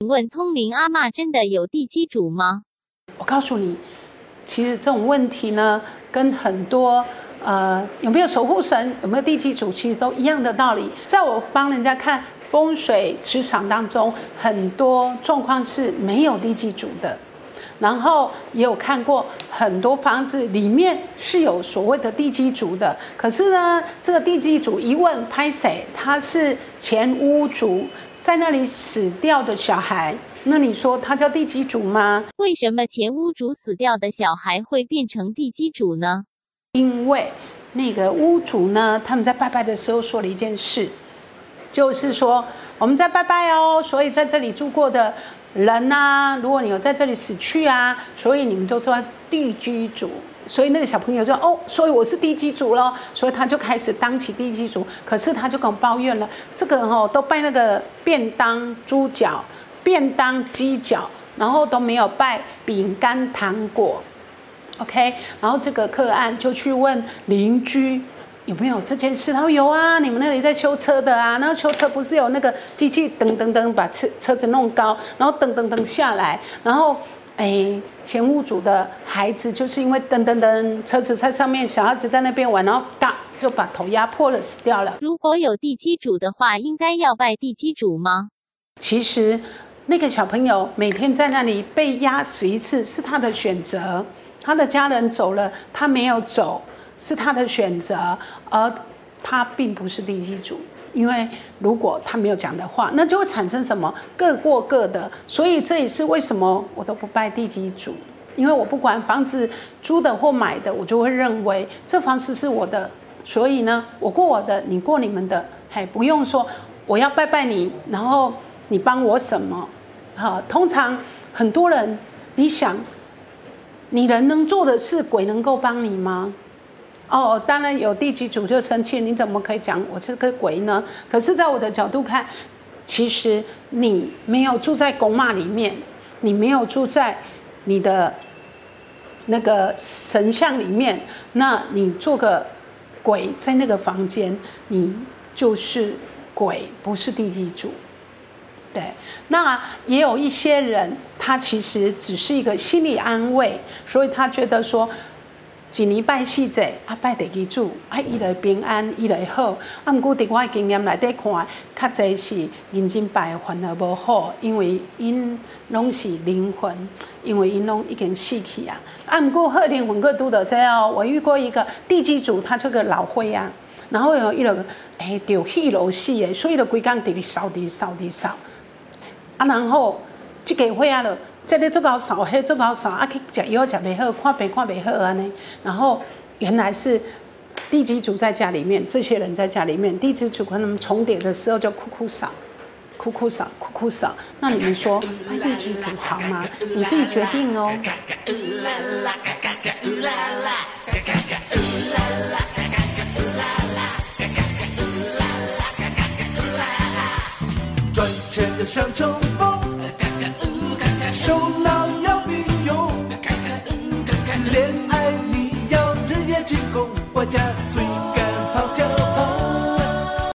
请问通灵阿嬷真的有地基主吗？我告诉你，其实这种问题呢，跟很多呃有没有守护神、有没有地基主，其实都一样的道理。在我帮人家看风水磁场当中，很多状况是没有地基主的。然后也有看过很多房子里面是有所谓的地基主的，可是呢，这个地基主一问拍谁，他是前屋主在那里死掉的小孩，那你说他叫地基主吗？为什么前屋主死掉的小孩会变成地基主呢？因为那个屋主呢，他们在拜拜的时候说了一件事，就是说我们在拜拜哦，所以在这里住过的。人呐，如果你有在这里死去啊，所以你们就做地基主。所以那个小朋友说：“哦，所以我是地基主咯。”所以他就开始当起地基主。可是他就跟我抱怨了：“这个哦，都拜那个便当猪脚、便当鸡脚，然后都没有拜饼干糖果。”OK，然后这个个案就去问邻居。有没有这件事？他说有啊，你们那里在修车的啊，那修车不是有那个机器噔噔噔把车车子弄高，然后噔噔噔下来，然后哎前屋主的孩子就是因为噔噔噔车子在上面，小孩子在那边玩，然后哒就把头压破了，死掉了。如果有地基主的话，应该要拜地基主吗？其实那个小朋友每天在那里被压死一次是他的选择，他的家人走了，他没有走。是他的选择，而他并不是地基主，因为如果他没有讲的话，那就会产生什么各过各的。所以这也是为什么我都不拜地基主，因为我不管房子租的或买的，我就会认为这房子是我的，所以呢，我过我的，你过你们的，还不用说我要拜拜你，然后你帮我什么？好，通常很多人，你想，你人能做的事，鬼能够帮你吗？哦，当然有地基主就生气，你怎么可以讲我是个鬼呢？可是，在我的角度看，其实你没有住在公骂里面，你没有住在你的那个神像里面，那你做个鬼在那个房间，你就是鬼，不是地基主。对，那也有一些人，他其实只是一个心理安慰，所以他觉得说。一年拜四节，啊拜地基主，啊伊来平安，伊来好。啊，毋过伫我的经验内底看，较侪是认真拜反而无好，因为因拢是灵魂，因为因拢已经死去啊。啊，毋过好灵魂个拄到这哦，我遇过一个地基主，他这个老灰啊，然后有伊个诶，着戏楼死诶，所以就规工伫咧扫伫扫伫扫。啊，然后即个灰啊了。这里做搞扫，黑做搞扫，啊去食药食袂好，看病看袂好安尼。然后原来是地基主在家里面，这些人在家里面，地基主可能重叠的时候就哭哭扫，哭哭扫，哭哭扫。那你们说地基主好吗？你自己决定哦。赚钱的像冲锋。手脑要并用，恋爱你要日夜进攻，我家。